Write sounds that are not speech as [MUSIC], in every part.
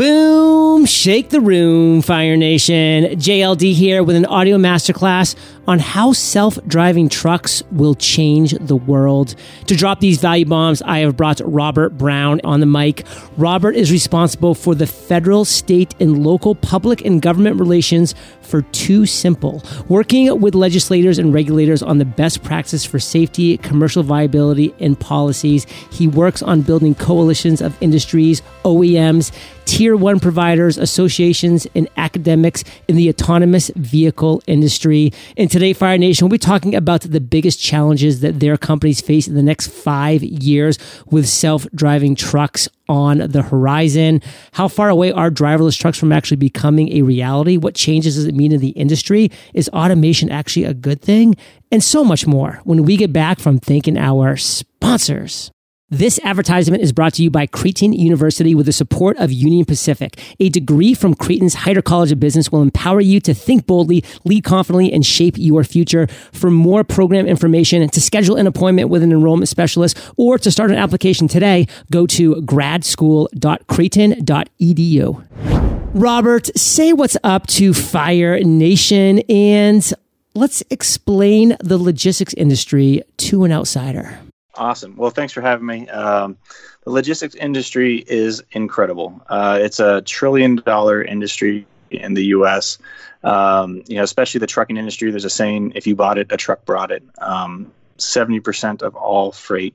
Boom! Shake the room, Fire Nation. JLD here with an audio masterclass on how self driving trucks will change the world. To drop these value bombs, I have brought Robert Brown on the mic. Robert is responsible for the federal, state, and local public and government relations for TuSimple, working with legislators and regulators on the best practice for safety, commercial viability, and policies. He works on building coalitions of industries, OEMs, tier one providers, associations, and academics in the autonomous vehicle industry. And today, Fire Nation, we'll be talking about the biggest challenges that their companies face in the next five years with self driving trucks on the horizon. How far away are driverless trucks from actually becoming a reality? What changes does it mean in the industry? Is automation actually a good thing? And so much more when we get back from thanking our sponsors. This advertisement is brought to you by Creighton University with the support of Union Pacific. A degree from Creighton's Heider College of Business will empower you to think boldly, lead confidently, and shape your future. For more program information to schedule an appointment with an enrollment specialist or to start an application today, go to gradschool.creighton.edu. Robert, say what's up to Fire Nation and let's explain the logistics industry to an outsider. Awesome. Well, thanks for having me. Um, the logistics industry is incredible. Uh, it's a trillion dollar industry in the U.S. Um, you know, especially the trucking industry. There's a saying: if you bought it, a truck brought it. Um, seventy percent of all freight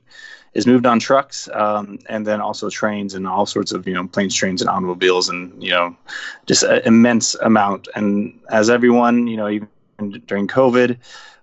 is moved on trucks, um, and then also trains and all sorts of you know planes, trains, and automobiles, and you know, just an immense amount. And as everyone, you know, even during COVID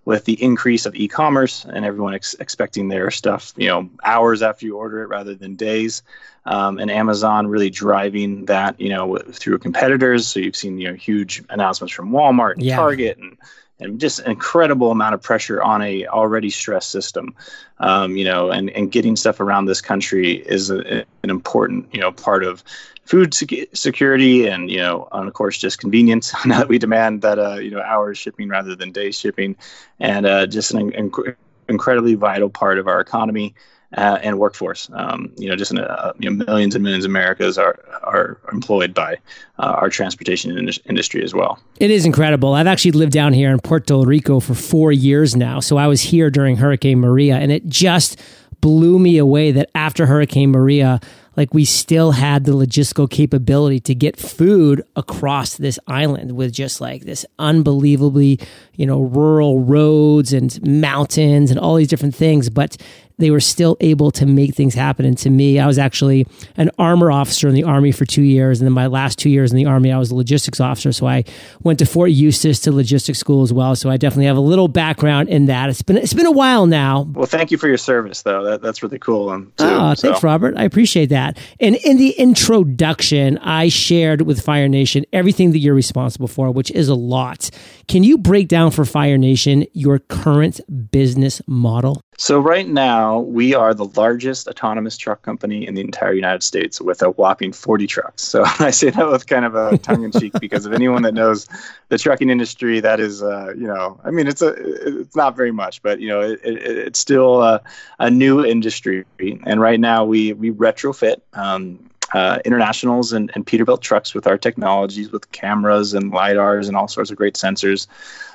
with the increase of e-commerce and everyone ex- expecting their stuff, you know, hours after you order it rather than days, um, and Amazon really driving that, you know, through competitors. So you've seen you know huge announcements from Walmart and yeah. Target and and just an incredible amount of pressure on a already stressed system. Um, you know, and and getting stuff around this country is a, an important you know part of food sec- security and you know and of course just convenience [LAUGHS] now that we demand that uh, you know hours shipping rather than day shipping and uh, just an inc- incredibly vital part of our economy uh, and workforce. Um, you know, just in, uh, you know, millions and millions of Americans are are employed by uh, our transportation in- industry as well. It is incredible. I've actually lived down here in Puerto Rico for four years now, so I was here during Hurricane Maria, and it just blew me away that after Hurricane Maria like we still had the logistical capability to get food across this island with just like this unbelievably, you know, rural roads and mountains and all these different things. But they were still able to make things happen. And to me, I was actually an armor officer in the Army for two years. And then my last two years in the Army, I was a logistics officer. So I went to Fort Eustis to logistics school as well. So I definitely have a little background in that. It's been it's been a while now. Well, thank you for your service, though. That, that's really cool. Um, too, oh, so. thanks, Robert. I appreciate that. And in the introduction, I shared with Fire Nation everything that you're responsible for, which is a lot. Can you break down for Fire Nation your current business model? So, right now, we are the largest autonomous truck company in the entire United States with a whopping 40 trucks. So, [LAUGHS] I say that with kind of a [LAUGHS] tongue in cheek because of anyone that knows the trucking industry, that is, uh, you know, I mean, it's a, it's not very much, but, you know, it, it, it's still a, a, new industry. And right now, we, we retrofit. Um, uh, internationals and, and Peterbilt trucks with our technologies, with cameras and lidars and all sorts of great sensors,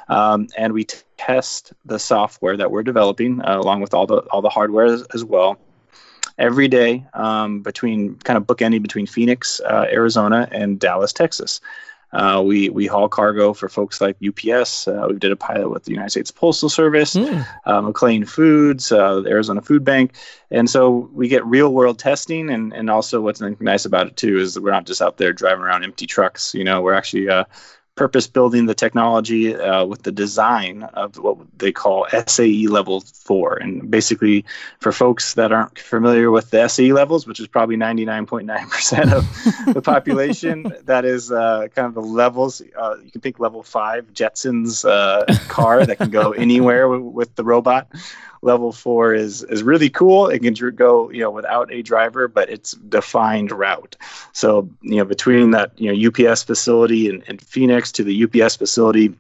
um, and we t- test the software that we're developing uh, along with all the all the hardware as, as well every day um, between kind of bookending between Phoenix, uh, Arizona, and Dallas, Texas. Uh, we we haul cargo for folks like UPS. Uh, we did a pilot with the United States Postal Service, mm. uh, McLane Foods, uh, the Arizona Food Bank, and so we get real world testing. And and also what's nice about it too is that we're not just out there driving around empty trucks. You know, we're actually uh, purpose building the technology uh, with the design of what they call SAE level four. And basically, for folks that aren't familiar with the SAE levels, which is probably 99.9% of [LAUGHS] the population, that is uh, kind of the levels. Uh, you can think level five Jetsons uh, car that can go [LAUGHS] anywhere w- with the robot level four is is really cool. It can go you know without a driver, but it's defined route. So you know between that you know UPS facility in Phoenix to the UPS facility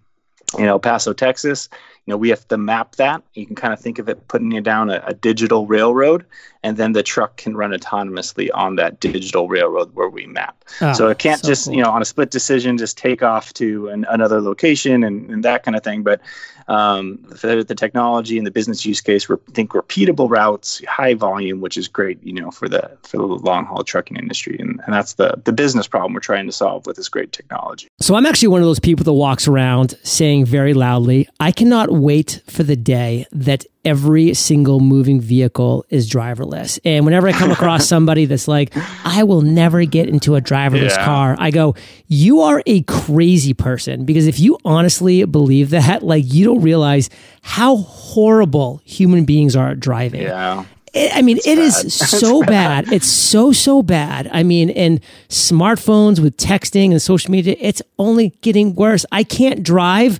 in El Paso, Texas, you know, we have to map that. You can kind of think of it putting you down a, a, digital railroad, and then the truck can run autonomously on that digital railroad where we map. Oh, so it can't so just, cool. you know, on a split decision, just take off to an, another location and, and that kind of thing. But um, the, the, technology and the business use case, we think repeatable routes, high volume, which is great, you know, for the for the long haul trucking industry, and, and that's the the business problem we're trying to solve with this great technology. So I'm actually one of those people that walks around saying very loudly, "I cannot wait for the day that every single moving vehicle is driverless. And whenever I come across [LAUGHS] somebody that's like, I will never get into a driverless yeah. car, I go, you are a crazy person. Because if you honestly believe that, like, you don't realize how horrible human beings are at driving. Yeah. I mean, it's it bad. [LAUGHS] is so bad. bad. It's so, so bad. I mean, and smartphones with texting and social media, it's only getting worse. I can't drive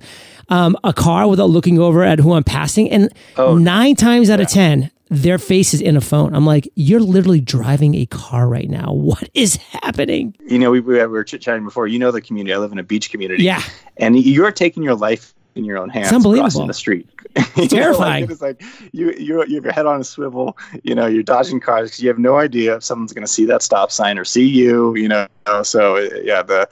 um, a car without looking over at who I'm passing. And oh, nine times out yeah. of 10, their face is in a phone. I'm like, you're literally driving a car right now. [LAUGHS] What is happening? You know, we, we were chit chatting before. You know the community. I live in a beach community. Yeah. And you're taking your life in your own hands it's unbelievable. crossing the street. [LAUGHS] It's terrifying. Know, like, it's like you, you, you have your head on a swivel. You know, you're dodging cars because you have no idea if someone's going to see that stop sign or see you. You know, so yeah, the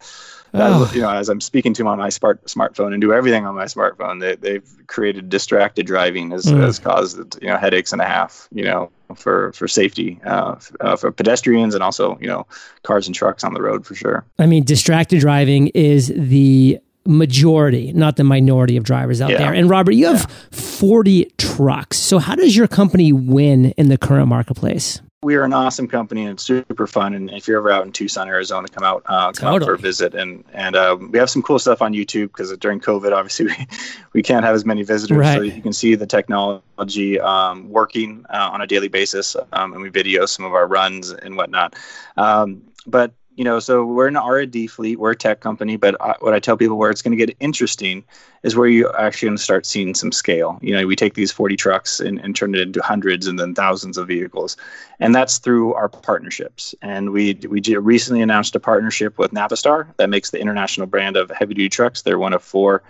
oh. you know, as I'm speaking to them on my smart smartphone and do everything on my smartphone, they, they've created distracted driving has, mm. has caused you know headaches and a half. You know, for for safety uh, uh, for pedestrians and also you know cars and trucks on the road for sure. I mean, distracted driving is the majority, not the minority of drivers out yeah. there. And Robert, you have yeah. 40 trucks. So how does your company win in the current marketplace? We are an awesome company and it's super fun. And if you're ever out in Tucson, Arizona, come out, uh, come totally. out for a visit. And and uh, we have some cool stuff on YouTube because during COVID, obviously [LAUGHS] we, we can't have as many visitors, right. so you can see the technology um, working uh, on a daily basis, um, and we video some of our runs and whatnot. Um, but you know, so we're an R&D fleet, we're a tech company, but I, what I tell people where it's going to get interesting is where you're actually going to start seeing some scale. You know, we take these 40 trucks and, and turn it into hundreds and then thousands of vehicles. And that's through our partnerships. And we we recently announced a partnership with Navistar that makes the international brand of heavy duty trucks. They're one of four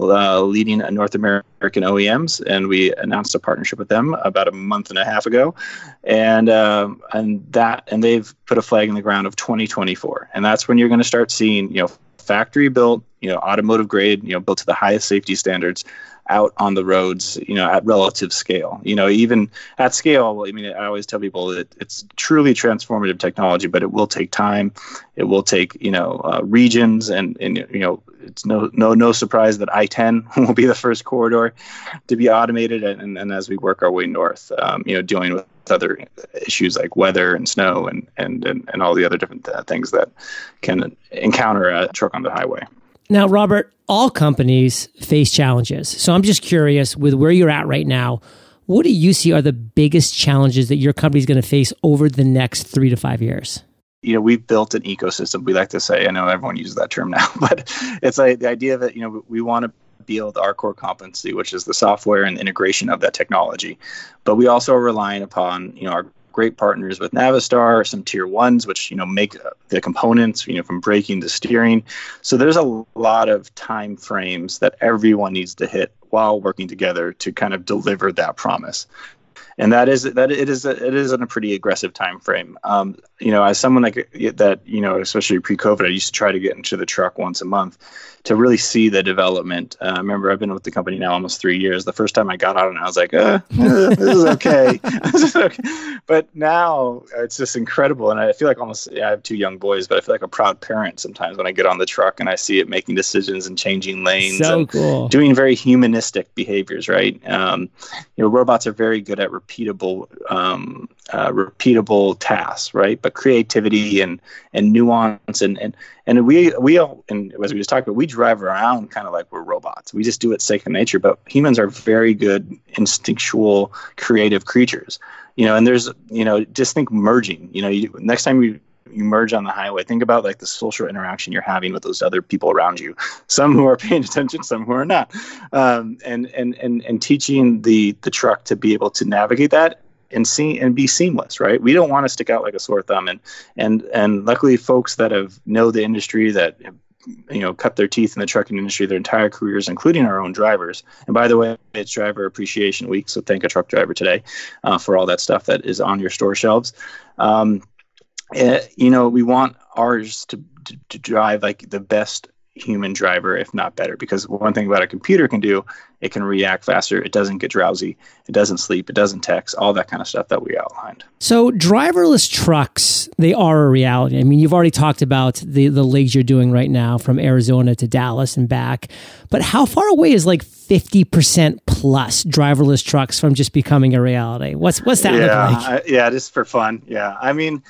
uh, leading North American OEMs, and we announced a partnership with them about a month and a half ago, and um, and that and they've put a flag in the ground of 2024, and that's when you're going to start seeing you know factory built, you know automotive grade, you know built to the highest safety standards out on the roads, you know, at relative scale. You know, even at scale, I mean, I always tell people that it's truly transformative technology, but it will take time. It will take, you know, uh, regions, and and you know, it's no no no surprise that I-10 [LAUGHS] will be the first corridor to be automated, and, and as we work our way north, um, you know, dealing with other issues like weather and snow and and and, and all the other different th- things that can encounter a truck on the highway. Now, Robert, all companies face challenges. So I'm just curious with where you're at right now, what do you see are the biggest challenges that your company is going to face over the next three to five years? You know, we've built an ecosystem. We like to say, I know everyone uses that term [LAUGHS] now, but it's like the idea that, you know, we want to build our core competency, which is the software and integration of that technology. But we also are relying upon, you know, our great partners with Navistar, some tier ones, which you know make the components, you know, from braking to steering. So there's a lot of time frames that everyone needs to hit while working together to kind of deliver that promise and that is that it is a, it is in a pretty aggressive time frame. Um, you know, as someone like that, you know, especially pre-COVID, I used to try to get into the truck once a month to really see the development. Uh, I remember I've been with the company now almost three years. The first time I got on it, I was like, uh, uh, [LAUGHS] this is okay. [LAUGHS] this is okay. But now it's just incredible, and I feel like almost yeah, I have two young boys, but I feel like a proud parent sometimes when I get on the truck and I see it making decisions and changing lanes, so and cool. doing very humanistic behaviors. Right? Um, you know, robots are very good at repeatable um, uh, repeatable tasks, right? But creativity and and nuance and and and we we all and as we just talked about, we drive around kind of like we're robots. We just do it second nature. But humans are very good instinctual, creative creatures. You know, and there's you know just think merging. You know, you, next time you you merge on the highway think about like the social interaction you're having with those other people around you some who are paying attention some who are not um, and, and and and teaching the the truck to be able to navigate that and see and be seamless, right? We don't want to stick out like a sore thumb. And and and luckily, folks that have know the industry that have you know cut their teeth in the trucking industry their entire careers, including our own drivers. And by the way, it's Driver Appreciation Week, so thank a truck driver today uh, for all that stuff that is on your store shelves. Um, uh, you know, we want ours to, to, to drive like the best human driver, if not better. Because one thing about a computer can do, it can react faster. It doesn't get drowsy. It doesn't sleep. It doesn't text. All that kind of stuff that we outlined. So driverless trucks, they are a reality. I mean, you've already talked about the the legs you're doing right now from Arizona to Dallas and back. But how far away is like 50% plus driverless trucks from just becoming a reality? What's what's that yeah, look like? I, yeah, just for fun. Yeah. I mean,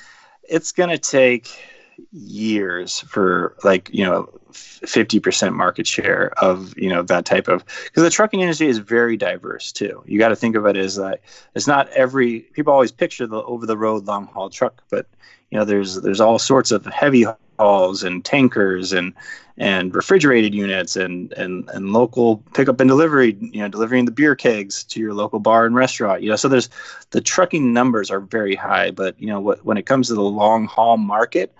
it's going to take years for like, you know, 50% market share of you know that type of because the trucking industry is very diverse too. You got to think of it as like it's not every people always picture the over the road long haul truck but you know there's there's all sorts of heavy hauls and tankers and and refrigerated units and and and local pickup and delivery you know delivering the beer kegs to your local bar and restaurant you know. So there's the trucking numbers are very high but you know what, when it comes to the long haul market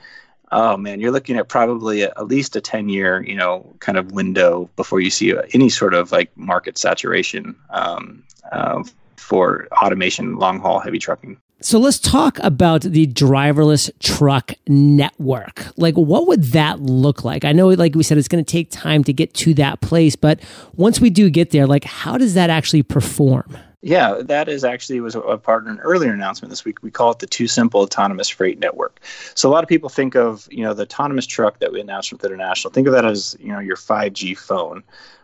oh man, you're looking at probably at least a 10 year, you know, kind of window before you see any sort of like market saturation um, uh, for automation, long haul, heavy trucking. So let's talk about the driverless truck network. Like, what would that look like? I know, like we said, it's going to take time to get to that place, but once we do get there, like, how does that actually perform? Yeah, that is actually was a part of an earlier announcement this week. We call it the TuSimple Autonomous Freight Network. So a lot of people think of you know the autonomous truck that we announced with International. Think of that as you know your 5G phone,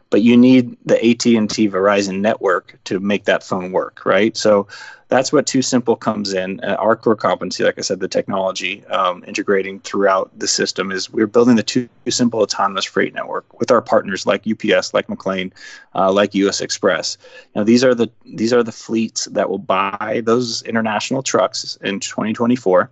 but you need the AT&T Verizon network to make that phone work, right? So that's what TuSimple comes in. Uh, our core competency, like I said, the technology um, integrating throughout the system is we're building the Too Simple autonomous freight network with our partners like UPS, like McLane, uh, like US Express. Now these are the these are the fleets that will buy those international trucks in 2024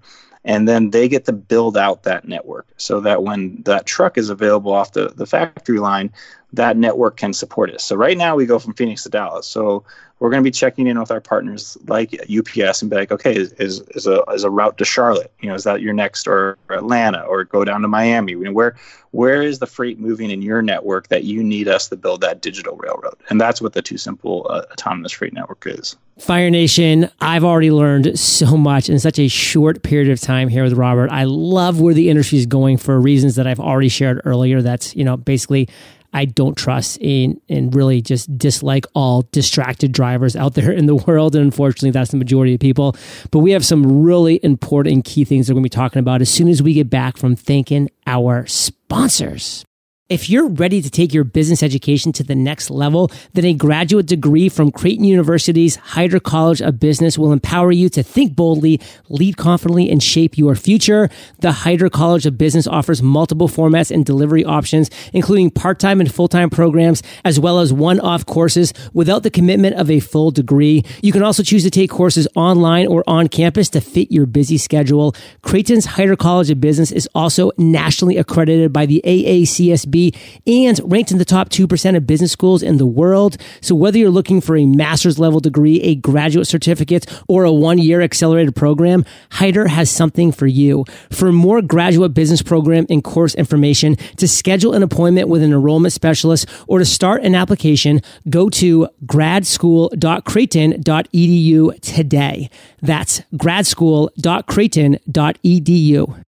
and then they get to build out that network so that when that truck is available off the, the factory line that network can support it so right now we go from phoenix to dallas so we're going to be checking in with our partners like UPS and be like, okay, is, is, is, a, is a route to Charlotte, you know, is that your next or Atlanta or go down to Miami? You know, where, where is the freight moving in your network that you need us to build that digital railroad? And that's what the TuSimple uh, autonomous freight network is. Fire Nation, I've already learned so much in such a short period of time here with Robert. I love where the industry is going for reasons that I've already shared earlier. That's, you know, basically I don't trust in and really just dislike all distracted drivers out [LAUGHS] there in the world. And unfortunately, that's the majority of people. But we have some really important key things that we're going to be talking about as soon as we get back from thanking our sponsors. If you're ready to take your business education to the next level, then a graduate degree from Creighton University's Heider College of Business will empower you to think boldly, lead confidently, and shape your future. The Heider College of Business offers multiple formats and delivery options, including part-time and full-time programs, as well as one-off courses without the commitment of a full degree. You can also choose to take courses online or on campus to fit your busy schedule. Creighton's Heider College of Business is also nationally accredited by the AACSB and ranked in the top 2% of business schools in the world. So whether you're looking for a master's level degree, a graduate certificate, or a one year accelerated program, Heider has something for you. For more graduate business program and course information, to schedule an appointment with an enrollment specialist, or to start an application, go to gradschool.creighton.edu today. That's gradschool.creighton.edu.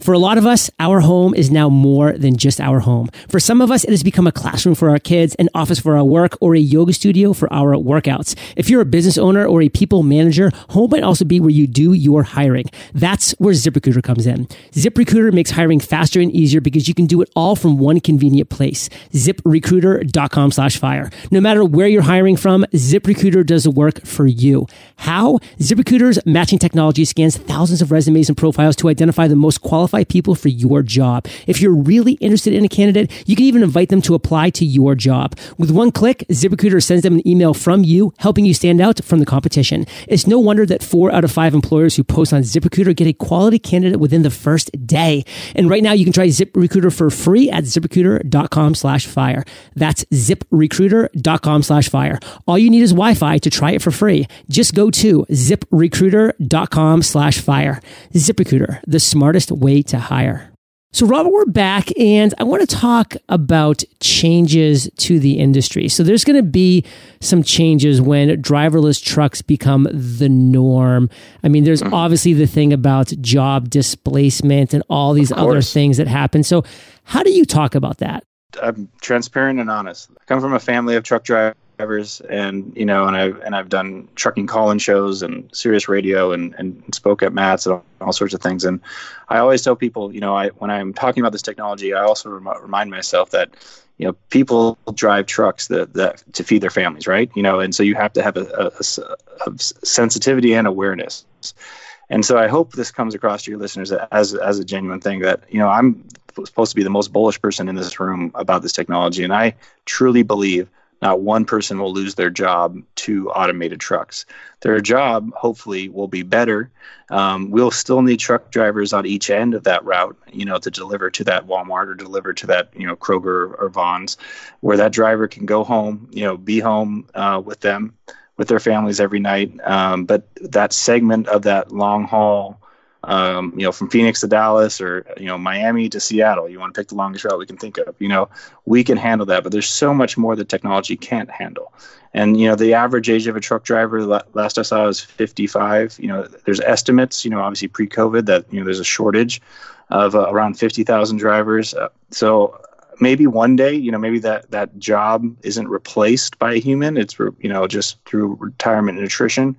For a lot of us, our home is now more than just our home. For some of us, it has become a classroom for our kids, an office for our work, or a yoga studio for our workouts. If you're a business owner or a people manager, home might also be where you do your hiring. That's where ZipRecruiter comes in. ZipRecruiter makes hiring faster and easier because you can do it all from one convenient place. ZipRecruiter.com slash fire. No matter where you're hiring from, ZipRecruiter does the work for you. How? ZipRecruiter's matching technology scans thousands of resumes and profiles to identify the most qualified qualify people for your job. If you're really interested in a candidate, you can even invite them to apply to your job. With one click, ZipRecruiter sends them an email from you, helping you stand out from the competition. It's no wonder that four out of five employers who post on ZipRecruiter get a quality candidate within the first day. And right now you can try ZipRecruiter for free at ziprecruiter.com slash fire. That's ziprecruiter.com slash fire. All you need is Wi-Fi to try it for free. Just go to ziprecruiter.com slash fire. ZipRecruiter, the smartest way to hire. So, Robert, we're back, and I want to talk about changes to the industry. So, there's going to be some changes when driverless trucks become the norm. I mean, there's mm-hmm. obviously the thing about job displacement and all these other things that happen. So, how do you talk about that? I'm transparent and honest. I come from a family of truck drivers drivers and you know and I've and I've done trucking call-in shows and Sirius radio and, and spoke at MATS and all, all, sorts of things. And I always tell people you know I when I'm talking about this technology I also rem- remind myself that you know people drive trucks that, that to feed their families right? You know and so you have to have a, a, a, a sensitivity and awareness. And so I hope this comes across to your listeners as as a genuine thing that you know I'm supposed to be the most bullish person in this room about this technology. And I truly believe not one person will lose their job to automated trucks. Their job, hopefully, will be better. Um, we'll still need truck drivers on each end of that route, you know, to deliver to that Walmart or deliver to that, you know, Kroger or Vons, where that driver can go home, you know, be home uh, with them, with their families every night. Um, but that segment of that long haul um, you know, from Phoenix to Dallas or, you know, Miami to Seattle. You want to pick the longest route we can think of. You know, we can handle that, but there's so much more that technology can't handle. And, you know, the average age of a truck driver, last I saw, was 55. You know, there's estimates, you know, obviously pre COVID that, you know, there's a shortage of uh, around 50,000 drivers. Uh, so maybe one day, you know, maybe that, that job isn't replaced by a human. It's, you know, just through retirement and attrition.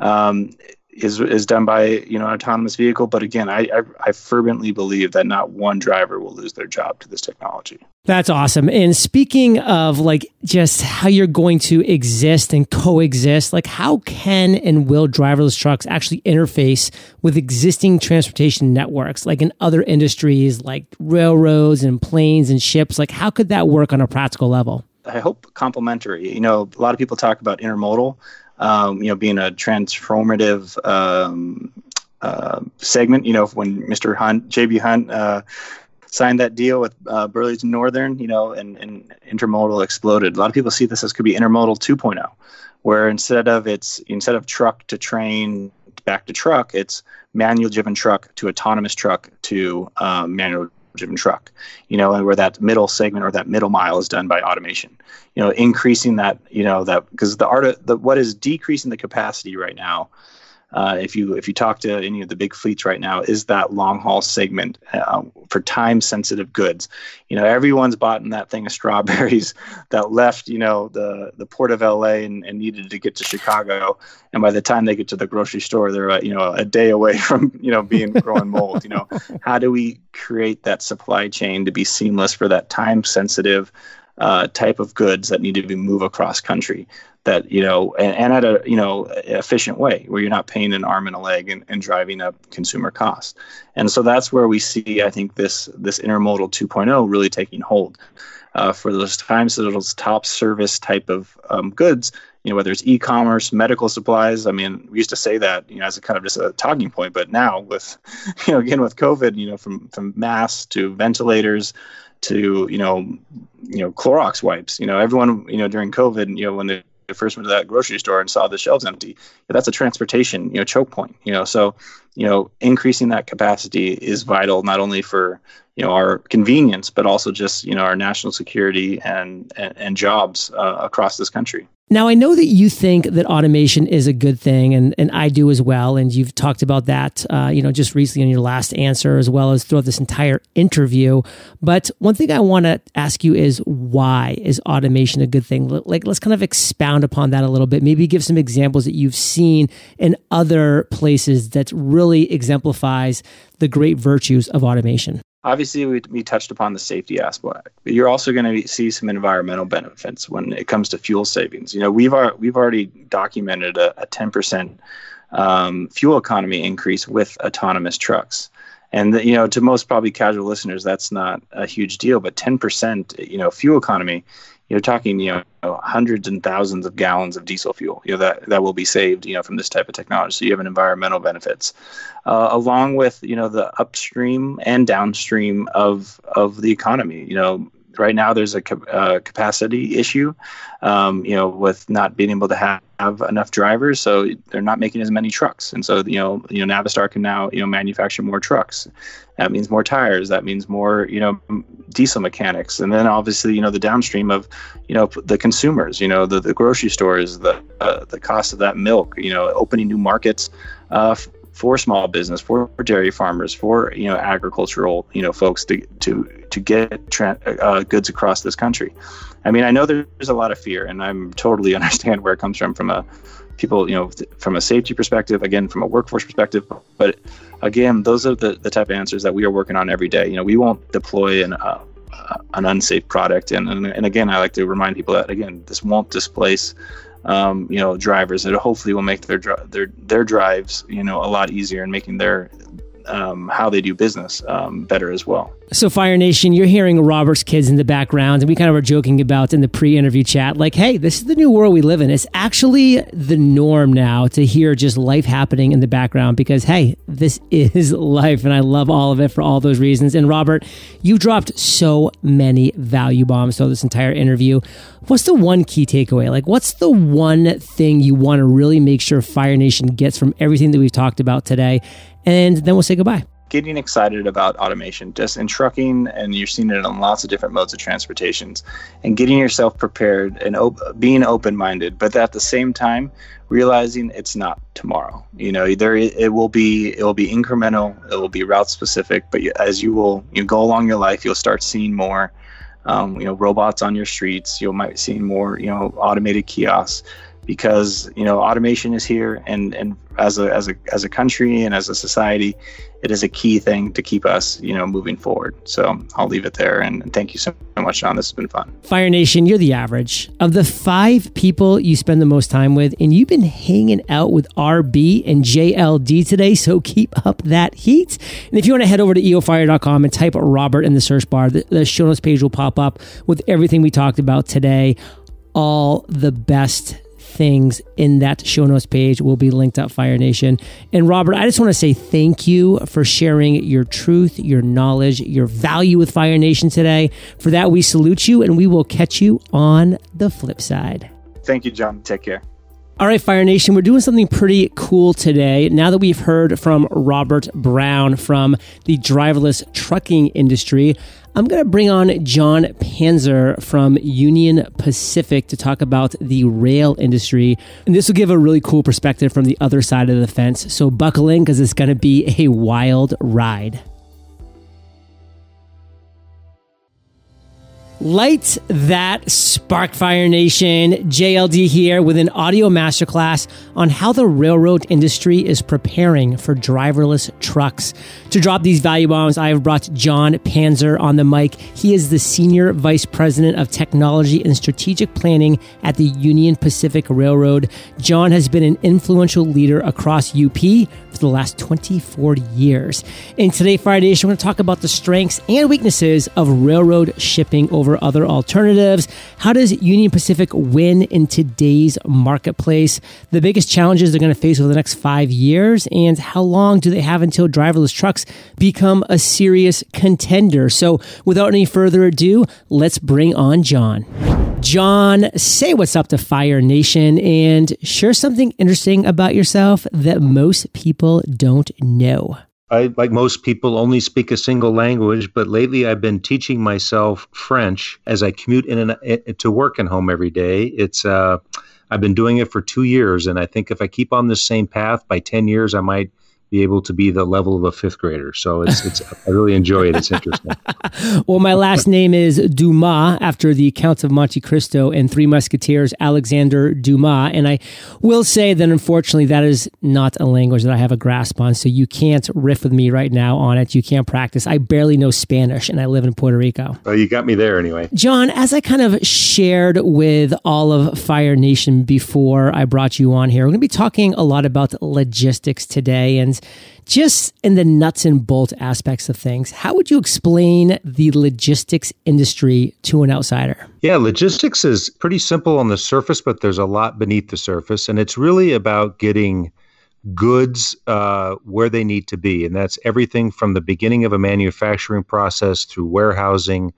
Um, is is done by you know an autonomous vehicle. But again, I, I, I fervently believe that not one driver will lose their job to this technology. That's awesome. And speaking of like just how you're going to exist and coexist, like how can and will driverless trucks actually interface with existing transportation networks, like in other industries like railroads and planes and ships? Like how could that work on a practical level? I hope complementary. You know, a lot of people talk about intermodal um, you know, being a transformative um, uh, segment. You know, when Mr. Hunt, JB Hunt, uh, signed that deal with uh, Burlington Northern, you know, and, and intermodal exploded. A lot of people see this as could be intermodal 2.0, where instead of it's instead of truck to train back to truck, it's manual driven truck to autonomous truck to um, manual driven truck, you know, and where that middle segment or that middle mile is done by automation, you know, increasing that, you know, that because the art of the what is decreasing the capacity right now uh, if you if you talk to any of the big fleets right now, is that long haul segment uh, for time sensitive goods. You know, everyone's bought in that thing of strawberries [LAUGHS] that left you know the the port of L.A. and, and needed to get to Chicago, and by the time they get to the grocery store, they're uh, you know a day away [LAUGHS] from you know being growing mold. You know, [LAUGHS] how do we create that supply chain to be seamless for that time sensitive? Uh, type of goods that need to be moved across country that you know and, and, at a you know efficient way where you're not paying an arm and a leg and, and driving up consumer costs and so that's where we see i think this this intermodal 2.0 really taking hold uh, for those times that those top service type of um, goods you know whether it's e-commerce medical supplies i mean we used to say that you know as a kind of just a talking point but now with you know again with covid you know from from masks to ventilators to you know you know Clorox wipes. You know everyone you know during COVID. You know when they first went to that grocery store and saw the shelves empty, that's a transportation, you know, choke point. You know, so you know, increasing that capacity is vital not only for you know our convenience, but also just you know our national security and and, and jobs uh, across this country. Now, I know that you think that automation is a good thing, and, and I do as well. And you've talked about that, uh, you know, just recently in your last answer, as well as throughout this entire interview. But one thing I want to ask you is why is automation a good thing? Like, let's kind of expound upon that a little bit. Maybe give some examples that you've seen in other places that's really exemplifies the great virtues of automation. Obviously we, we touched upon the safety aspect but you're also going to see some environmental benefits when it comes to fuel savings. You know we've ar- we've already documented a, a 10% um, fuel economy increase with autonomous trucks. And you know to most probably casual listeners that's not a huge deal but 10% you know fuel economy you're talking you know hundreds and thousands of gallons of diesel fuel you know that that will be saved you know from this type of technology. So you have an environmental benefits uh, along with you know the upstream and downstream of of the economy you know right now there's a uh, capacity issue, um, you know, with not being able to have, have, enough drivers, so they're not making as many trucks, and so you know, you know, Navistar can now you know manufacture more trucks. That means more tires. That means more you know diesel mechanics, and then obviously you know the downstream of you know the consumers, you know, the, the grocery stores, the uh, the cost of that milk, you know, opening new markets. Uh, for small business, for dairy farmers, for you know agricultural you know folks to to to get tra- uh, goods across this country. I mean, I know there's a lot of fear, and I'm totally [LAUGHS] understand where it comes from from a people you know from a safety perspective, again from a workforce perspective, but again, those are the, the type of answers that we are working on every day. You know, we won't deploy an uh, an unsafe product, and, and and again, I like to remind people that again, this won't displace um, you know drivers that hopefully will make their their their drives you know a lot easier and making their um, how they do business um, better as well. So, Fire Nation, you're hearing Robert's kids in the background, and we kind of were joking about in the pre-interview chat, like, "Hey, this is the new world we live in." It's actually the norm now to hear just life happening in the background because, hey, this [LAUGHS] is life, and I love all of it for all those reasons. And Robert, you dropped so many value bombs throughout this entire interview. What's the one key takeaway? Like, what's the one thing you want to really make sure Fire Nation gets from everything that we've talked about today? and then we'll say goodbye. Getting excited about automation, just in trucking, and you're seeing it in lots of different modes of transportations, and getting yourself prepared and op- being open-minded, but at the same time realizing it's not tomorrow. You know, there it will be it will be incremental, it will be route specific, but as you will you go along your life, you'll start seeing more. Um, you know, robots on your streets. You might see more, you know, automated kiosks because you know automation is here and and as a as a as a country and as a society it is a key thing to keep us you know moving forward. So i'll leave it there and, thank you so much john. This has been fun. Fire nation you're the average. Of the five people you spend the most time with and you've been hanging out with rb and jld today so keep up that heat. And if you want to head over to eofire.com and type robert in the search bar the, the show notes page will pop up with everything we talked about today. All the best things in that show notes page will be linked up Fire Nation. And Robert, I just want to say thank you for sharing your truth, your knowledge, your value with Fire Nation today. For that, we salute you and we will catch you on the flip side. Thank you, John. Take care. All right, Fire Nation, we're doing something pretty cool today. Now that we've heard from Robert Brown from the driverless trucking industry, I'm going to bring on Jon Panzer from Union Pacific to talk about the rail industry. And this will give a really cool perspective from the other side of the fence. So buckle in because it's going to be a wild ride. Light that spark, Fire Nation. JLD here with an audio masterclass on how the railroad industry is preparing for driverless trucks. To drop these value bombs, I have brought Jon Panzer on the mic. He is the Senior Vice President of Technology and Strategic Planning at the Union Pacific Railroad. Jon has been an influential leader across UP for the last 24 years. In today, Fire Nation, we're going to talk about the strengths and weaknesses of railroad shipping over over other alternatives? How does Union Pacific win in today's marketplace? The biggest challenges they're going to face over the next five years, and how long do they have until driverless trucks become a serious contender? So, without any further ado, let's bring on Jon. Jon, say what's up to Fire Nation and share something interesting about yourself that most people don't know. I, like most people, only speak a single language, but lately I've been teaching myself French as I commute in and eh, to work and home every day. It's uh, I've been doing it for two years, and I think if I keep on this same path, by ten years, I might be able to be the level of a fifth grader. So it's, it's I really enjoy it. It's interesting. [LAUGHS] well, my last name is Dumas after the Count of Monte Cristo and Three Musketeers, Alexander Dumas. And I will say that unfortunately that is not a language that I have a grasp on. So you can't riff with me right now on it. You can't practice. I barely know Spanish and I live in Puerto Rico. Well, you got me there anyway. Jon, as I kind of shared with all of Fire Nation before I brought you on here, we're going to be talking a lot about logistics today. And just in the nuts and bolt aspects of things, how would you explain the logistics industry to an outsider? Yeah, logistics is pretty simple on the surface, but there's a lot beneath the surface. And it's really about getting goods uh, where they need to be. And that's everything from the beginning of a manufacturing process through warehousing,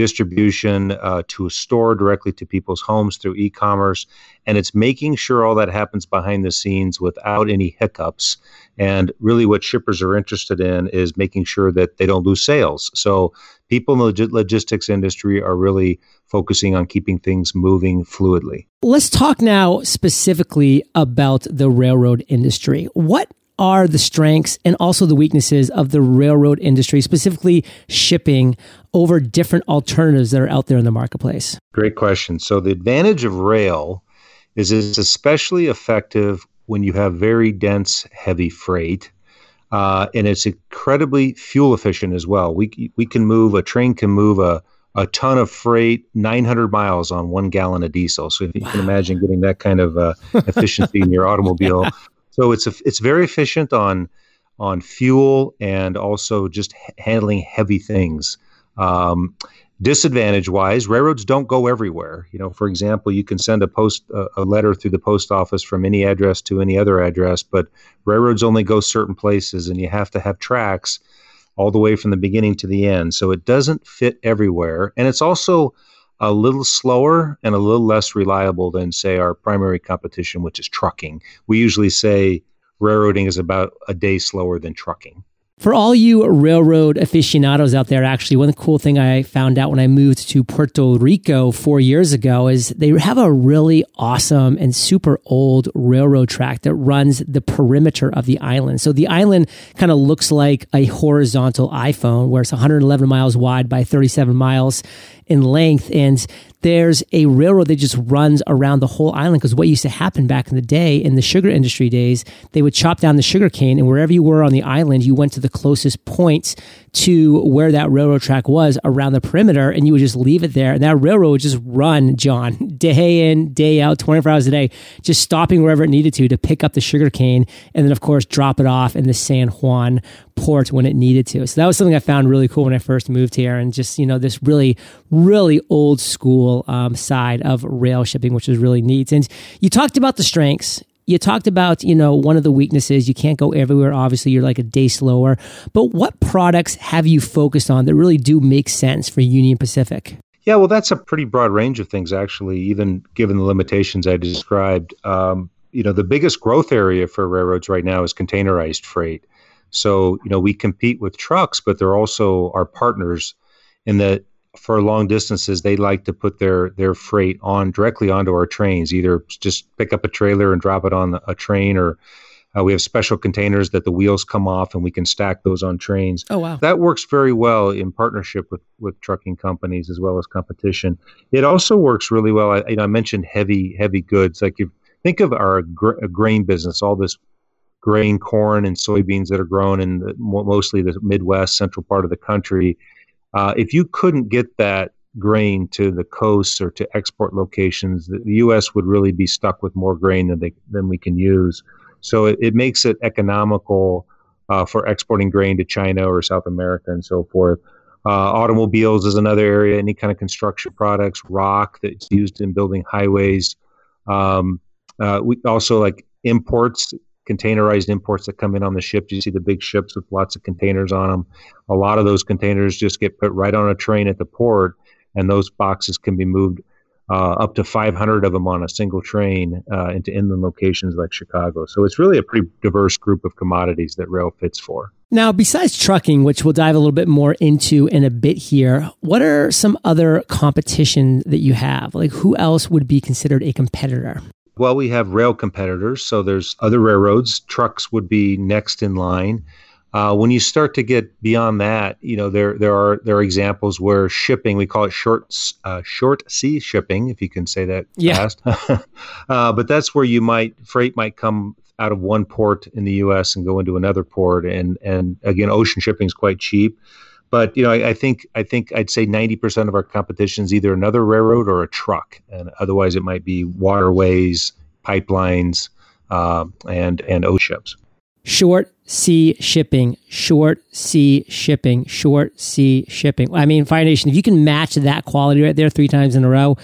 distribution uh, to a store directly to people's homes through e-commerce. And it's making sure all that happens behind the scenes without any hiccups. And really what shippers are interested in is making sure that they don't lose sales. So people in the logistics industry are really focusing on keeping things moving fluidly. Let's talk now specifically about the railroad industry. What are the strengths and also the weaknesses of the railroad industry, specifically shipping over different alternatives that are out there in the marketplace? Great question. So, the advantage of rail is it's especially effective when you have very dense, heavy freight. Uh, and it's incredibly fuel efficient as well. We, we can move, a train can move a, a ton of freight 900 miles on one gallon of diesel. So if you wow. can imagine getting that kind of uh, efficiency in your [LAUGHS] automobile, so it's a, it's very efficient on on fuel and also just handling heavy things. Um, disadvantage wise, railroads don't go everywhere. You know, for example, you can send a post a, a letter through the post office from any address to any other address, but railroads only go certain places, and you have to have tracks all the way from the beginning to the end. So it doesn't fit everywhere, and it's also a little slower and a little less reliable than, say, our primary competition, which is trucking. We usually say railroading is about a day slower than trucking. For all you railroad aficionados out there, actually, one cool thing I found out when I moved to Puerto Rico four years ago is they have a really awesome and super old railroad track that runs the perimeter of the island. So the island kind of looks like a horizontal iPhone where it's 111 miles wide by 37 miles in length. And there's a railroad that just runs around the whole island because what used to happen back in the day in the sugar industry days, they would chop down the sugar cane and wherever you were on the island, you went to the closest points to where that railroad track was around the perimeter and you would just leave it there. And that railroad would just run, Jon, [LAUGHS] day in, day out, 24 hours a day, just stopping wherever it needed to to pick up the sugar cane and then, of course, drop it off in the San Juan port when it needed to. So that was something I found really cool when I first moved here and just, you know, this really, really old school um, side of rail shipping, which is really neat. And you talked about the strengths you talked about, you know, one of the weaknesses, you can't go everywhere. Obviously, you're like a day slower. But what products have you focused on that really do make sense for Union Pacific? Yeah, well, that's a pretty broad range of things, actually, even given the limitations I described. Um, you know, the biggest growth area for railroads right now is containerized freight. So, you know, we compete with trucks, but they're also our partners in that for long distances they like to put their their freight on directly onto our trains either just pick up a trailer and drop it on a train or uh, we have special containers that the wheels come off and we can stack those on trains. Oh wow. That works very well in partnership with with trucking companies as well as competition. It also works really well I, you know, I mentioned heavy heavy goods like you think of our gr- grain business all this grain, corn, and soybeans that are grown in the, mostly the Midwest, central part of the country. Uh, if you couldn't get that grain to the coasts or to export locations, the, U.S. would really be stuck with more grain than they than we can use. So it, it makes it economical uh, for exporting grain to China or South America and so forth. Uh, automobiles is another area. Any kind of construction products, rock that's used in building highways. Um, uh, we also like imports containerized imports that come in on the ships. You see the big ships with lots of containers on them. A lot of those containers just get put right on a train at the port, and those boxes can be moved uh, up to 500 of them on a single train uh, into inland locations like Chicago. So it's really a pretty diverse group of commodities that rail fits for. Now, besides trucking, which we'll dive a little bit more into in a bit here, what are some other competition that you have? Like, who else would be considered a competitor? Well, we have rail competitors, so there's other railroads. Trucks would be next in line. Uh, when you start to get beyond that, you know there there are there are examples where shipping we call it short uh, short sea shipping, if you can say that yeah. fast. [LAUGHS] uh, but that's where you might freight might come out of one port in the U.S. and go into another port, and and again, ocean shipping is quite cheap. But you know, I, I, think I think I'd say ninety percent of our competition is either another railroad or a truck, and otherwise it might be waterways, pipelines, uh, and and O ships. Short sea shipping, short sea shipping, short sea shipping. I mean, Fire Nation, if you can match that quality right there three times in a row,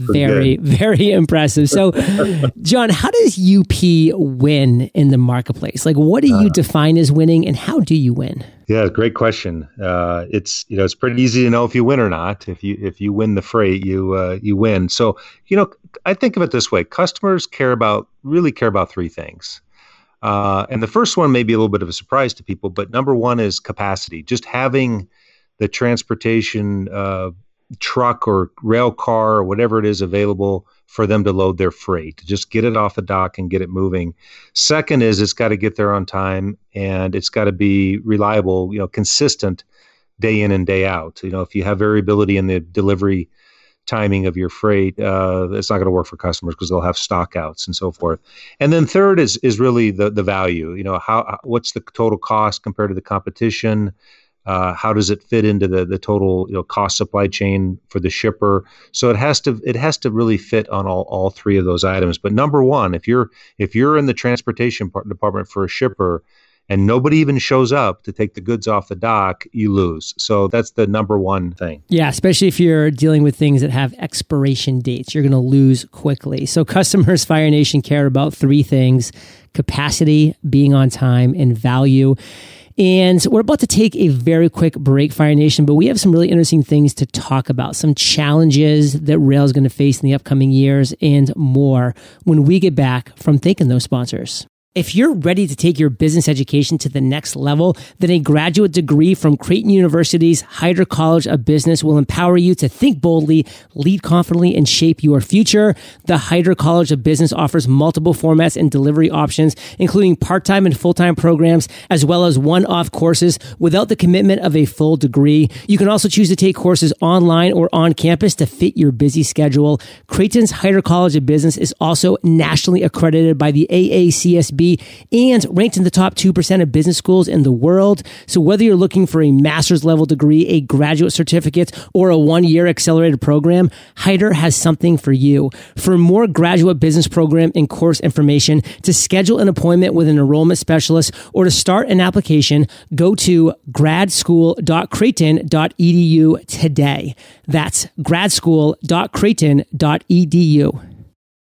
very, good. very impressive. So, [LAUGHS] Jon, how does UP win in the marketplace? Like, what do you uh, define as winning, and how do you win? Yeah, great question. Uh, it's you know it's pretty easy to know if you win or not. If you if you win the freight, you uh, you win. So you know I think of it this way: customers care about really care about three things. Uh, and the first one may be a little bit of a surprise to people, but number one is capacity. Just having the transportation uh, truck or rail car or whatever it is available for them to load their freight. Just get it off the dock and get it moving. Second is it's got to get there on time and it's got to be reliable, you know, consistent day in and day out. You know, if you have variability in the delivery timing of your freight, uh, it's not going to work for customers because they'll have stockouts and so forth. And then third is is really the the value. You know, how what's the total cost compared to the competition? Uh, how does it fit into the the total you know cost supply chain for the shipper? So it has to it has to really fit on all, all three of those items. But number one, if you're if you're in the transportation department for a shipper and nobody even shows up to take the goods off the dock, you lose. So that's the number one thing. Yeah, especially if you're dealing with things that have expiration dates, you're going to lose quickly. So customers, [LAUGHS] Fire Nation care about three things capacity, being on time, and value. And we're about to take a very quick break, Fire Nation, but we have some really interesting things to talk about, some challenges that rail is going to face in the upcoming years, and more when we get back from thanking those sponsors. If you're ready to take your business education to the next level, then a graduate degree from Creighton University's Heider College of Business will empower you to think boldly, lead confidently, and shape your future. The Heider College of Business offers multiple formats and delivery options, including part-time and full-time programs, as well as one-off courses without the commitment of a full degree. You can also choose to take courses online or on campus to fit your busy schedule. Creighton's Heider College of Business is also nationally accredited by the AACSB and ranked in the top 2% of business schools in the world. So whether you're looking for a master's level degree, a graduate certificate, or a one year accelerated program, Heider has something for you. For more graduate business program and course information, to schedule an appointment with an enrollment specialist, or to start an application, go to gradschool.creighton.edu today. That's gradschool.creighton.edu.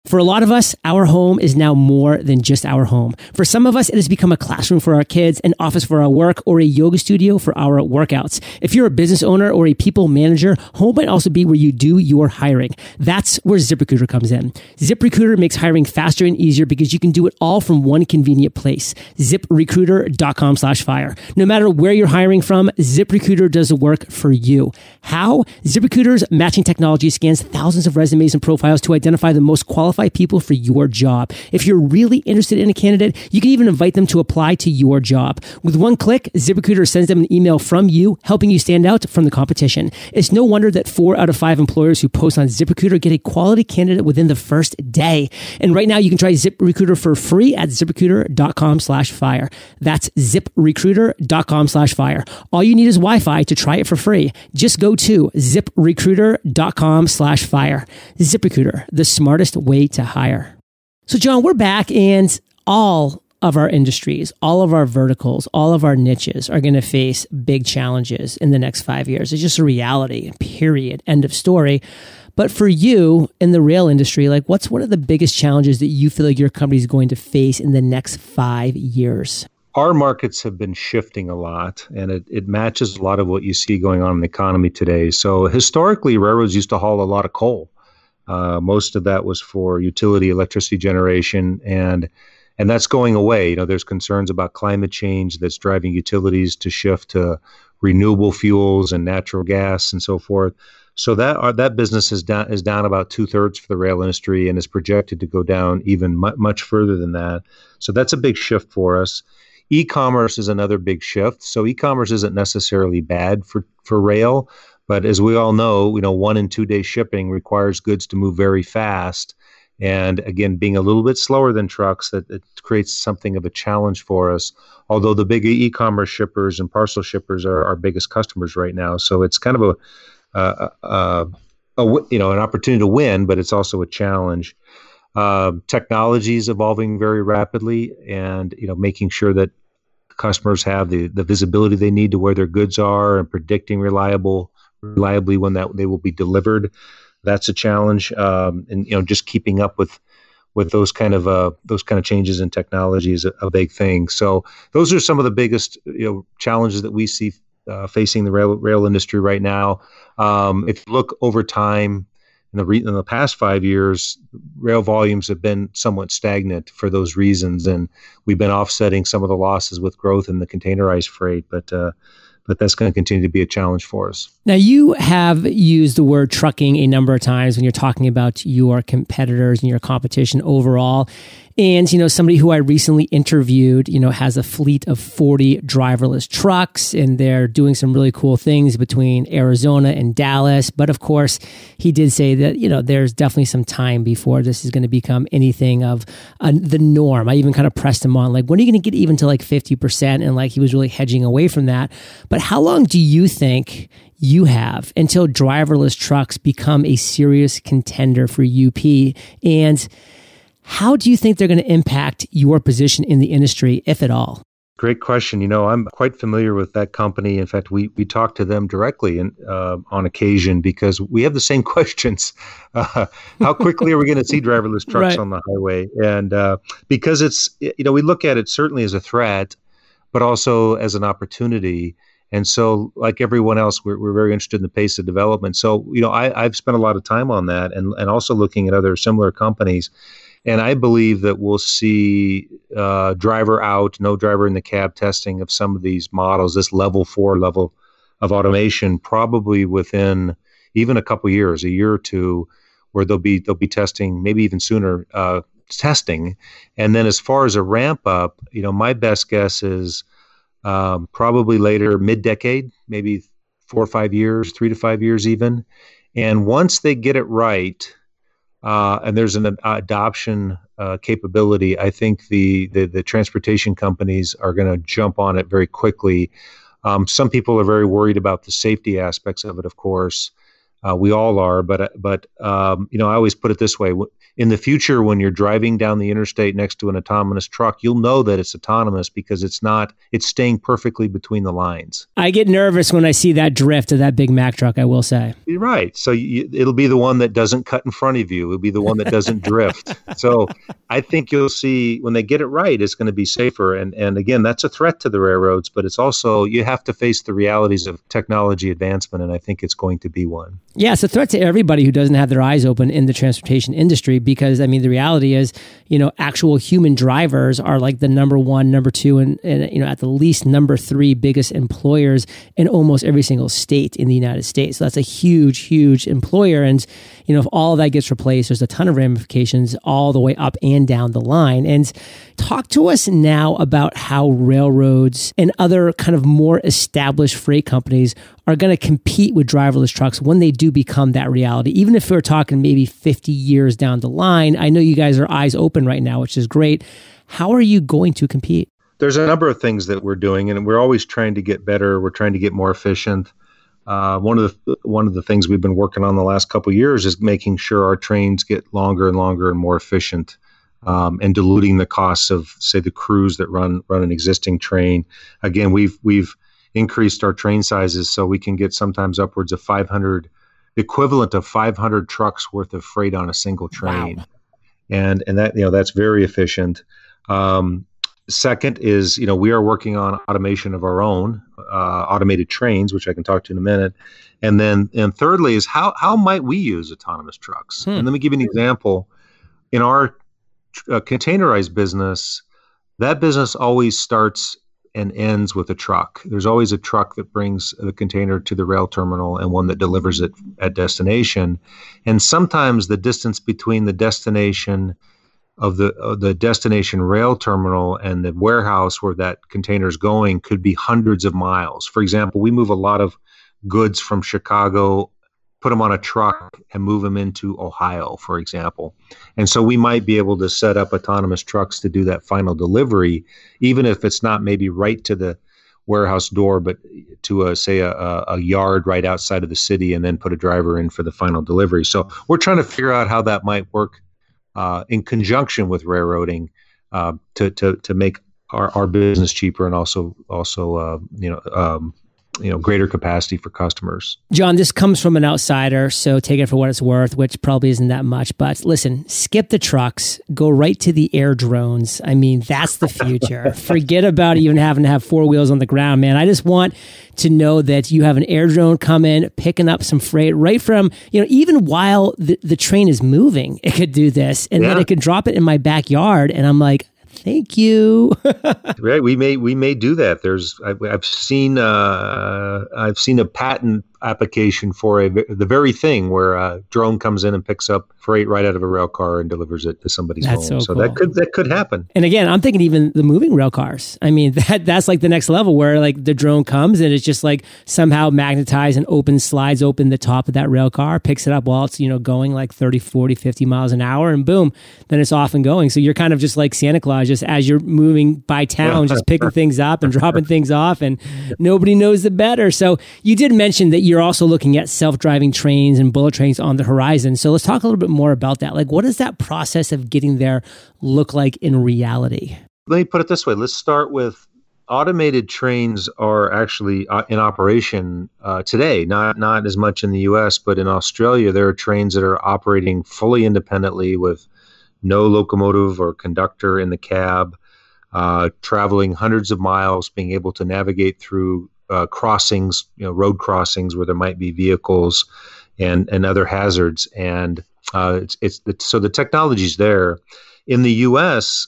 For a lot of us, our home is now more than just our home. For some of us, it has become a classroom for our kids, an office for our work, or a yoga studio for our workouts. If you're a business owner or a people manager, home might also be where you do your hiring. That's where ZipRecruiter comes in. ZipRecruiter makes hiring faster and easier because you can do it all from one convenient place. ZipRecruiter.com slash fire. No matter where you're hiring from, ZipRecruiter does the work for you. How? ZipRecruiter's matching technology scans thousands of resumes and profiles to identify the most qualified qualify people for your job. If you're really interested in a candidate, you can even invite them to apply to your job. With one click, ZipRecruiter sends them an email from you, helping you stand out from the competition. It's no wonder that four out of five employers who post on ZipRecruiter get a quality candidate within the first day. And right now, you can try ZipRecruiter for free at ziprecruiter.com slash fire. That's ziprecruiter.com slash fire. All you need is Wi-Fi to try it for free. Just go to ziprecruiter.com slash fire. ZipRecruiter, the smartest way to hire. So, Jon, we're back, and all of our industries, all of our verticals, all of our niches are going to face big challenges in the next five years. It's just a reality, period. End of story. But for you in the rail industry, like what's one of the biggest challenges that you feel like your company is going to face in the next five years? Our markets have been shifting a lot, and it, it matches a lot of what you see going on in the economy today. So, historically, railroads used to haul a lot of coal uh, most of that was for utility electricity generation, and and that's going away. You know, there's concerns about climate change that's driving utilities to shift to renewable fuels and natural gas and so forth. So that uh, that business is down is down about two thirds for the rail industry and is projected to go down even mu- much further than that. So that's a big shift for us. E-commerce is another big shift. So e-commerce isn't necessarily bad for for rail, but as we all know, you know, one and two day shipping requires goods to move very fast. And again, being a little bit slower than trucks, that it creates something of a challenge for us. Although the big e-commerce shippers and parcel shippers are our biggest customers right now, so it's kind of a, a, a, a you know an opportunity to win, but it's also a challenge. Uh, technology is evolving very rapidly, and you know making sure that customers have the, the visibility they need to where their goods are and predicting reliable reliably when that they will be delivered. That's a challenge, um, and you know just keeping up with with those kind of uh, those kind of changes in technology is a, a, big thing. So those are some of the biggest you know challenges that we see uh, facing the rail rail industry right now. Um, if you look over time, in the re- in the past five years, rail volumes have been somewhat stagnant for those reasons, and we've been offsetting some of the losses with growth in the containerized freight. But uh, but that's going to continue to be a challenge for us. Now, you have used the word trucking a number of times when you're talking about your competitors and your competition overall. And, you know, somebody who I recently interviewed, you know, has a fleet of 40 driverless trucks and they're doing some really cool things between Arizona and Dallas. But of course, he did say that, you know, there's definitely some time before this is going to become anything of uh, the norm. I even kind of pressed him on, like, when are you going to get even to like 50%? And like, he was really hedging away from that. But how long do you think you have until driverless trucks become a serious contender for UP? And, how do you think they're going to impact your position in the industry, if at all? Great question. You know, I'm quite familiar with that company. In fact, we we talk to them directly and uh, on occasion because we have the same [LAUGHS] questions. Uh, how quickly are we going to see driverless trucks right. on the highway? And uh, because it's you know we look at it certainly as a threat, but also as an opportunity. And so, like everyone else, we're, we're very interested in the pace of development. So, you know, I, I've spent a lot of time on that and, and also looking at other similar companies. And I believe that we'll see uh, driver out, no driver in the cab testing of some of these models, this level four level of automation, probably within even a couple years, a year or two, where they'll be they'll be testing, maybe even sooner, uh, testing. And then as far as a ramp up, you know, my best guess is um, probably later, mid decade, maybe four or five years, three to five years even. And once they get it right, uh, and there's an adoption uh, capability, I think the, the, the transportation companies are going to jump on it very quickly. Um, some people are very worried about the safety aspects of it, of course. Uh, we all are, but but um, you know, I always put it this way: in the future, when you're driving down the interstate next to an autonomous truck, you'll know that it's autonomous because it's not, it's staying perfectly between the lines. I get nervous when I see that drift of that big Mack truck, I will say. You're right. So you, it'll be the one that doesn't cut in front of you, it'll be the one that doesn't drift. [LAUGHS] So I think you'll see when they get it right, it's going to be safer. And, and again, that's a threat to the railroads, but it's also, you have to face the realities of technology advancement. And I think it's going to be one. Yeah, it's a threat to everybody who doesn't have their eyes open in the transportation industry because I mean the reality is, you know, actual human drivers are like the number one, number two, and, and you know at the least number three biggest employers in almost every single state in the United States. So that's a huge, huge employer, and you know if all that gets replaced, there's a ton of ramifications all the way up and down the line. And talk to us now about how railroads and other kind of more established freight companies are going to compete with driverless trucks when they do become that reality. Even if we're talking maybe 50 years down the line, I know you guys are eyes open right now, which is great. How are you going to compete? There's a number of things that we're doing, and we're always trying to get better. We're trying to get more efficient. Uh, one of the one of the things we've been working on the last couple years is making sure our trains get longer and longer and more efficient, um, and diluting the costs of say the crews that run run an existing train. Again, we've we've increased our train sizes so we can get sometimes upwards of 500 equivalent of 500 trucks worth of freight on a single train. Wow. and and that you know that's very efficient. Um, second is you know we are working on automation of our own uh, automated trains which i can talk to in a minute. And then and thirdly is how how might we use autonomous trucks? Hmm. and let me give you an example. In our uh, containerized business that business always starts and ends with a truck. There's always a truck that brings the container to the rail terminal and one that delivers it at destination. And sometimes the distance between the destination of the of the destination rail terminal and the warehouse where that container is going could be hundreds of miles. For example, we move a lot of goods from Chicago put them on a truck and move them into Ohio, for example. And so we might be able to set up autonomous trucks to do that final delivery, even if it's not maybe right to the warehouse door, but to a say a, a yard right outside of the city, and then put a driver in for the final delivery. So we're trying to figure out how that might work uh, in conjunction with railroading uh, to, to to make our, our business cheaper and also also uh, you know um, you know greater capacity for customers. Jon, this comes from an outsider, so take it for what it's worth, which probably isn't that much. But listen, skip the trucks, go right to the air drones. I mean, that's the future. [LAUGHS] Forget about even having to have four wheels on the ground, man. I just want to know that you have an air drone come in, picking up some freight right from, you know, even while the, the train is moving, it could do this. And yeah. then it could drop it in my backyard. And I'm like, thank you. [LAUGHS] right, we may we may do that. There's I've, I've seen uh, I've seen a patent application for a the very thing where a drone comes in and picks up freight right out of a rail car and delivers it to somebody's that's home. So, so cool. that could that could happen. And again, I'm thinking even the moving rail cars. I mean, [LAUGHS] that that's like the next level where like the drone comes and it's just like somehow magnetized and open slides open the top of that rail car, picks it up while it's, you know, going like 30, 40, 50 miles an hour and boom, then it's off and going. So you're kind of just like Santa Claus just as you're moving by town, just picking [LAUGHS] things up and dropping things off and nobody knows the better. So you did mention that you're also looking at self-driving trains and bullet trains on the horizon. So let's talk a little bit more about that. Like, what does that process of getting there look like in reality? Let me put it this way. Let's start with automated trains are actually uh, in operation uh, today. Not not as much in the U.S., but in Australia, there are trains that are operating fully independently with no locomotive or conductor in the cab, uh, traveling hundreds of miles, being able to navigate through uh, crossings, you know, road crossings where there might be vehicles and and other hazards. And uh, it's, it's the, so the technology's there. In the U.S.,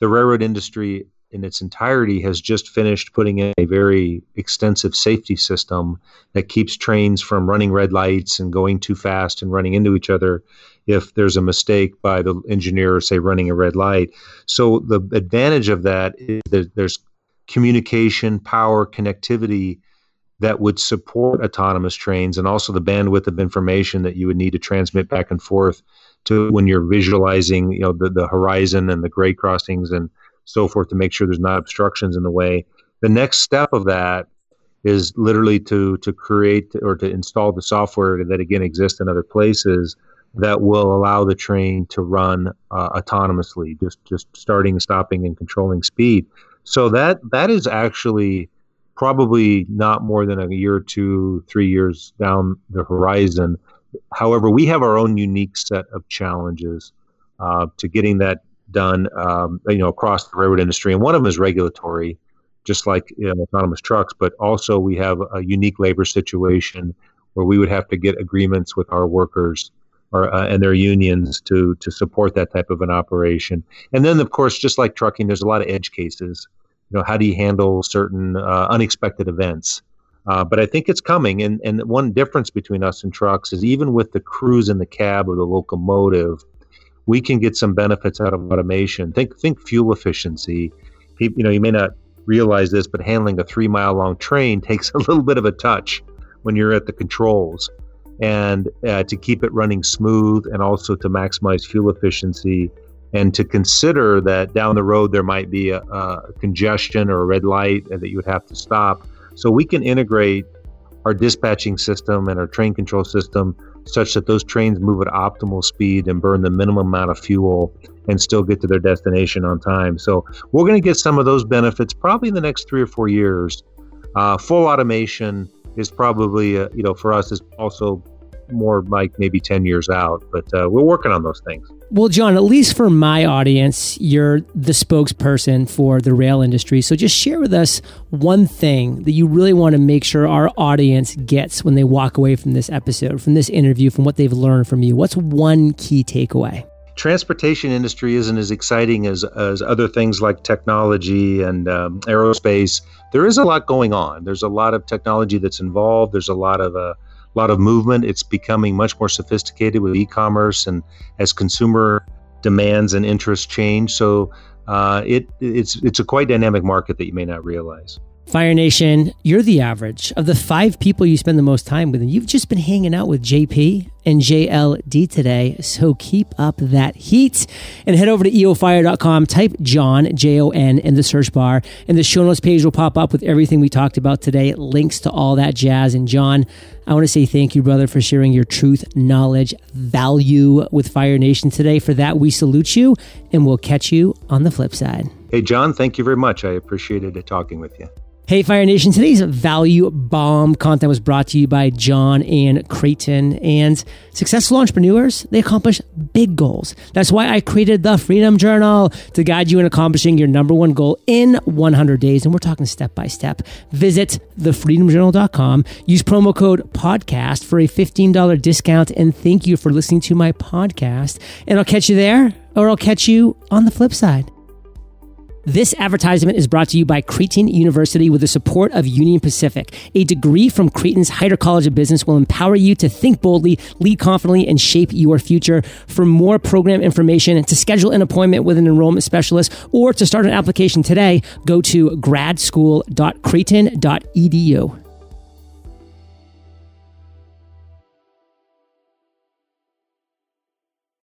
the railroad industry in its entirety has just finished putting in a very extensive safety system that keeps trains from running red lights and going too fast and running into each other if there's a mistake by the engineer, say running a red light. So the advantage of that is that there's communication, power, connectivity that would support autonomous trains and also the bandwidth of information that you would need to transmit back and forth to when you're visualizing you know the, the horizon and the grade crossings and so forth to make sure there's not obstructions in the way. The next step of that is literally to to create or to install the software that again exists in other places that will allow the train to run uh, autonomously just just starting stopping and controlling speed so that that is actually probably not more than a year or two, three years down the horizon. However, we have our own unique set of challenges uh, to getting that done, um, you know, across the railroad industry, and one of them is regulatory, just like autonomous trucks. But also, we have a unique labor situation where we would have to get agreements with our workers or, uh, and their unions to to support that type of an operation. And then, of course, just like trucking, there's a lot of edge cases. Know, how do you handle certain uh, unexpected events? Uh, but I think it's coming. And and one difference between us and trucks is even with the crews in the cab or the locomotive, we can get some benefits out of automation. Think think fuel efficiency. You know, you may not realize this, but handling a three mile long train takes [LAUGHS] a little bit of a touch when you're at the controls and uh, to keep it running smooth and also to maximize fuel efficiency and to consider that down the road there might be a, a, congestion or a red light that you would have to stop. So we can integrate our dispatching system and our train control system such that those trains move at optimal speed and burn the minimum amount of fuel and still get to their destination on time. So we're going to get some of those benefits probably in the next three or four years. Uh, full automation is probably uh, you know for us is also more like maybe 10 years out but uh, we're working on those things well jon at least for my audience you're the spokesperson for the rail industry so just share with us one thing that you really want to make sure our audience gets when they walk away from this episode from this interview from what they've learned from you what's one key takeaway transportation industry isn't as exciting as, as other things like technology and um, aerospace. There is a lot going on. There's a lot of technology that's involved. There's a lot of a lot of movement. It's becoming much more sophisticated with e-commerce and as consumer demands and interests change. So uh, it it's it's a quite dynamic market that you may not realize. Fire Nation, you're the average of the five people you spend the most time with, and you've just been hanging out with JP and JLD today. So keep up that heat and head over to eofire.com. Type Jon, J O N, in the search bar, and the show notes page will pop up with everything we talked about today, links to all that jazz. And Jon, I want to say thank you, brother, for sharing your truth, knowledge, value with Fire Nation today. For that, we salute you, and we'll catch you on the flip side. Hey, John, thank you very much. I appreciated talking with you. Hey, Fire Nation. Today's value bomb content was brought to you by Jon and Creighton. And successful entrepreneurs, they accomplish big goals. That's why I created the Freedom Journal to guide you in accomplishing your number one goal in 100 days. And we're talking step by step. Visit thefreedomjournal.com. Use promo code podcast for a $15 discount. And thank you for listening to my podcast. And I'll catch you there or I'll catch you on the flip side. This advertisement is brought to you by Creighton University with the support of Union Pacific. A degree from Creighton's Heider College of Business will empower you to think boldly, lead confidently, and shape your future. For more program information, to schedule an appointment with an enrollment specialist, or to start an application today, go to gradschool.creighton.edu.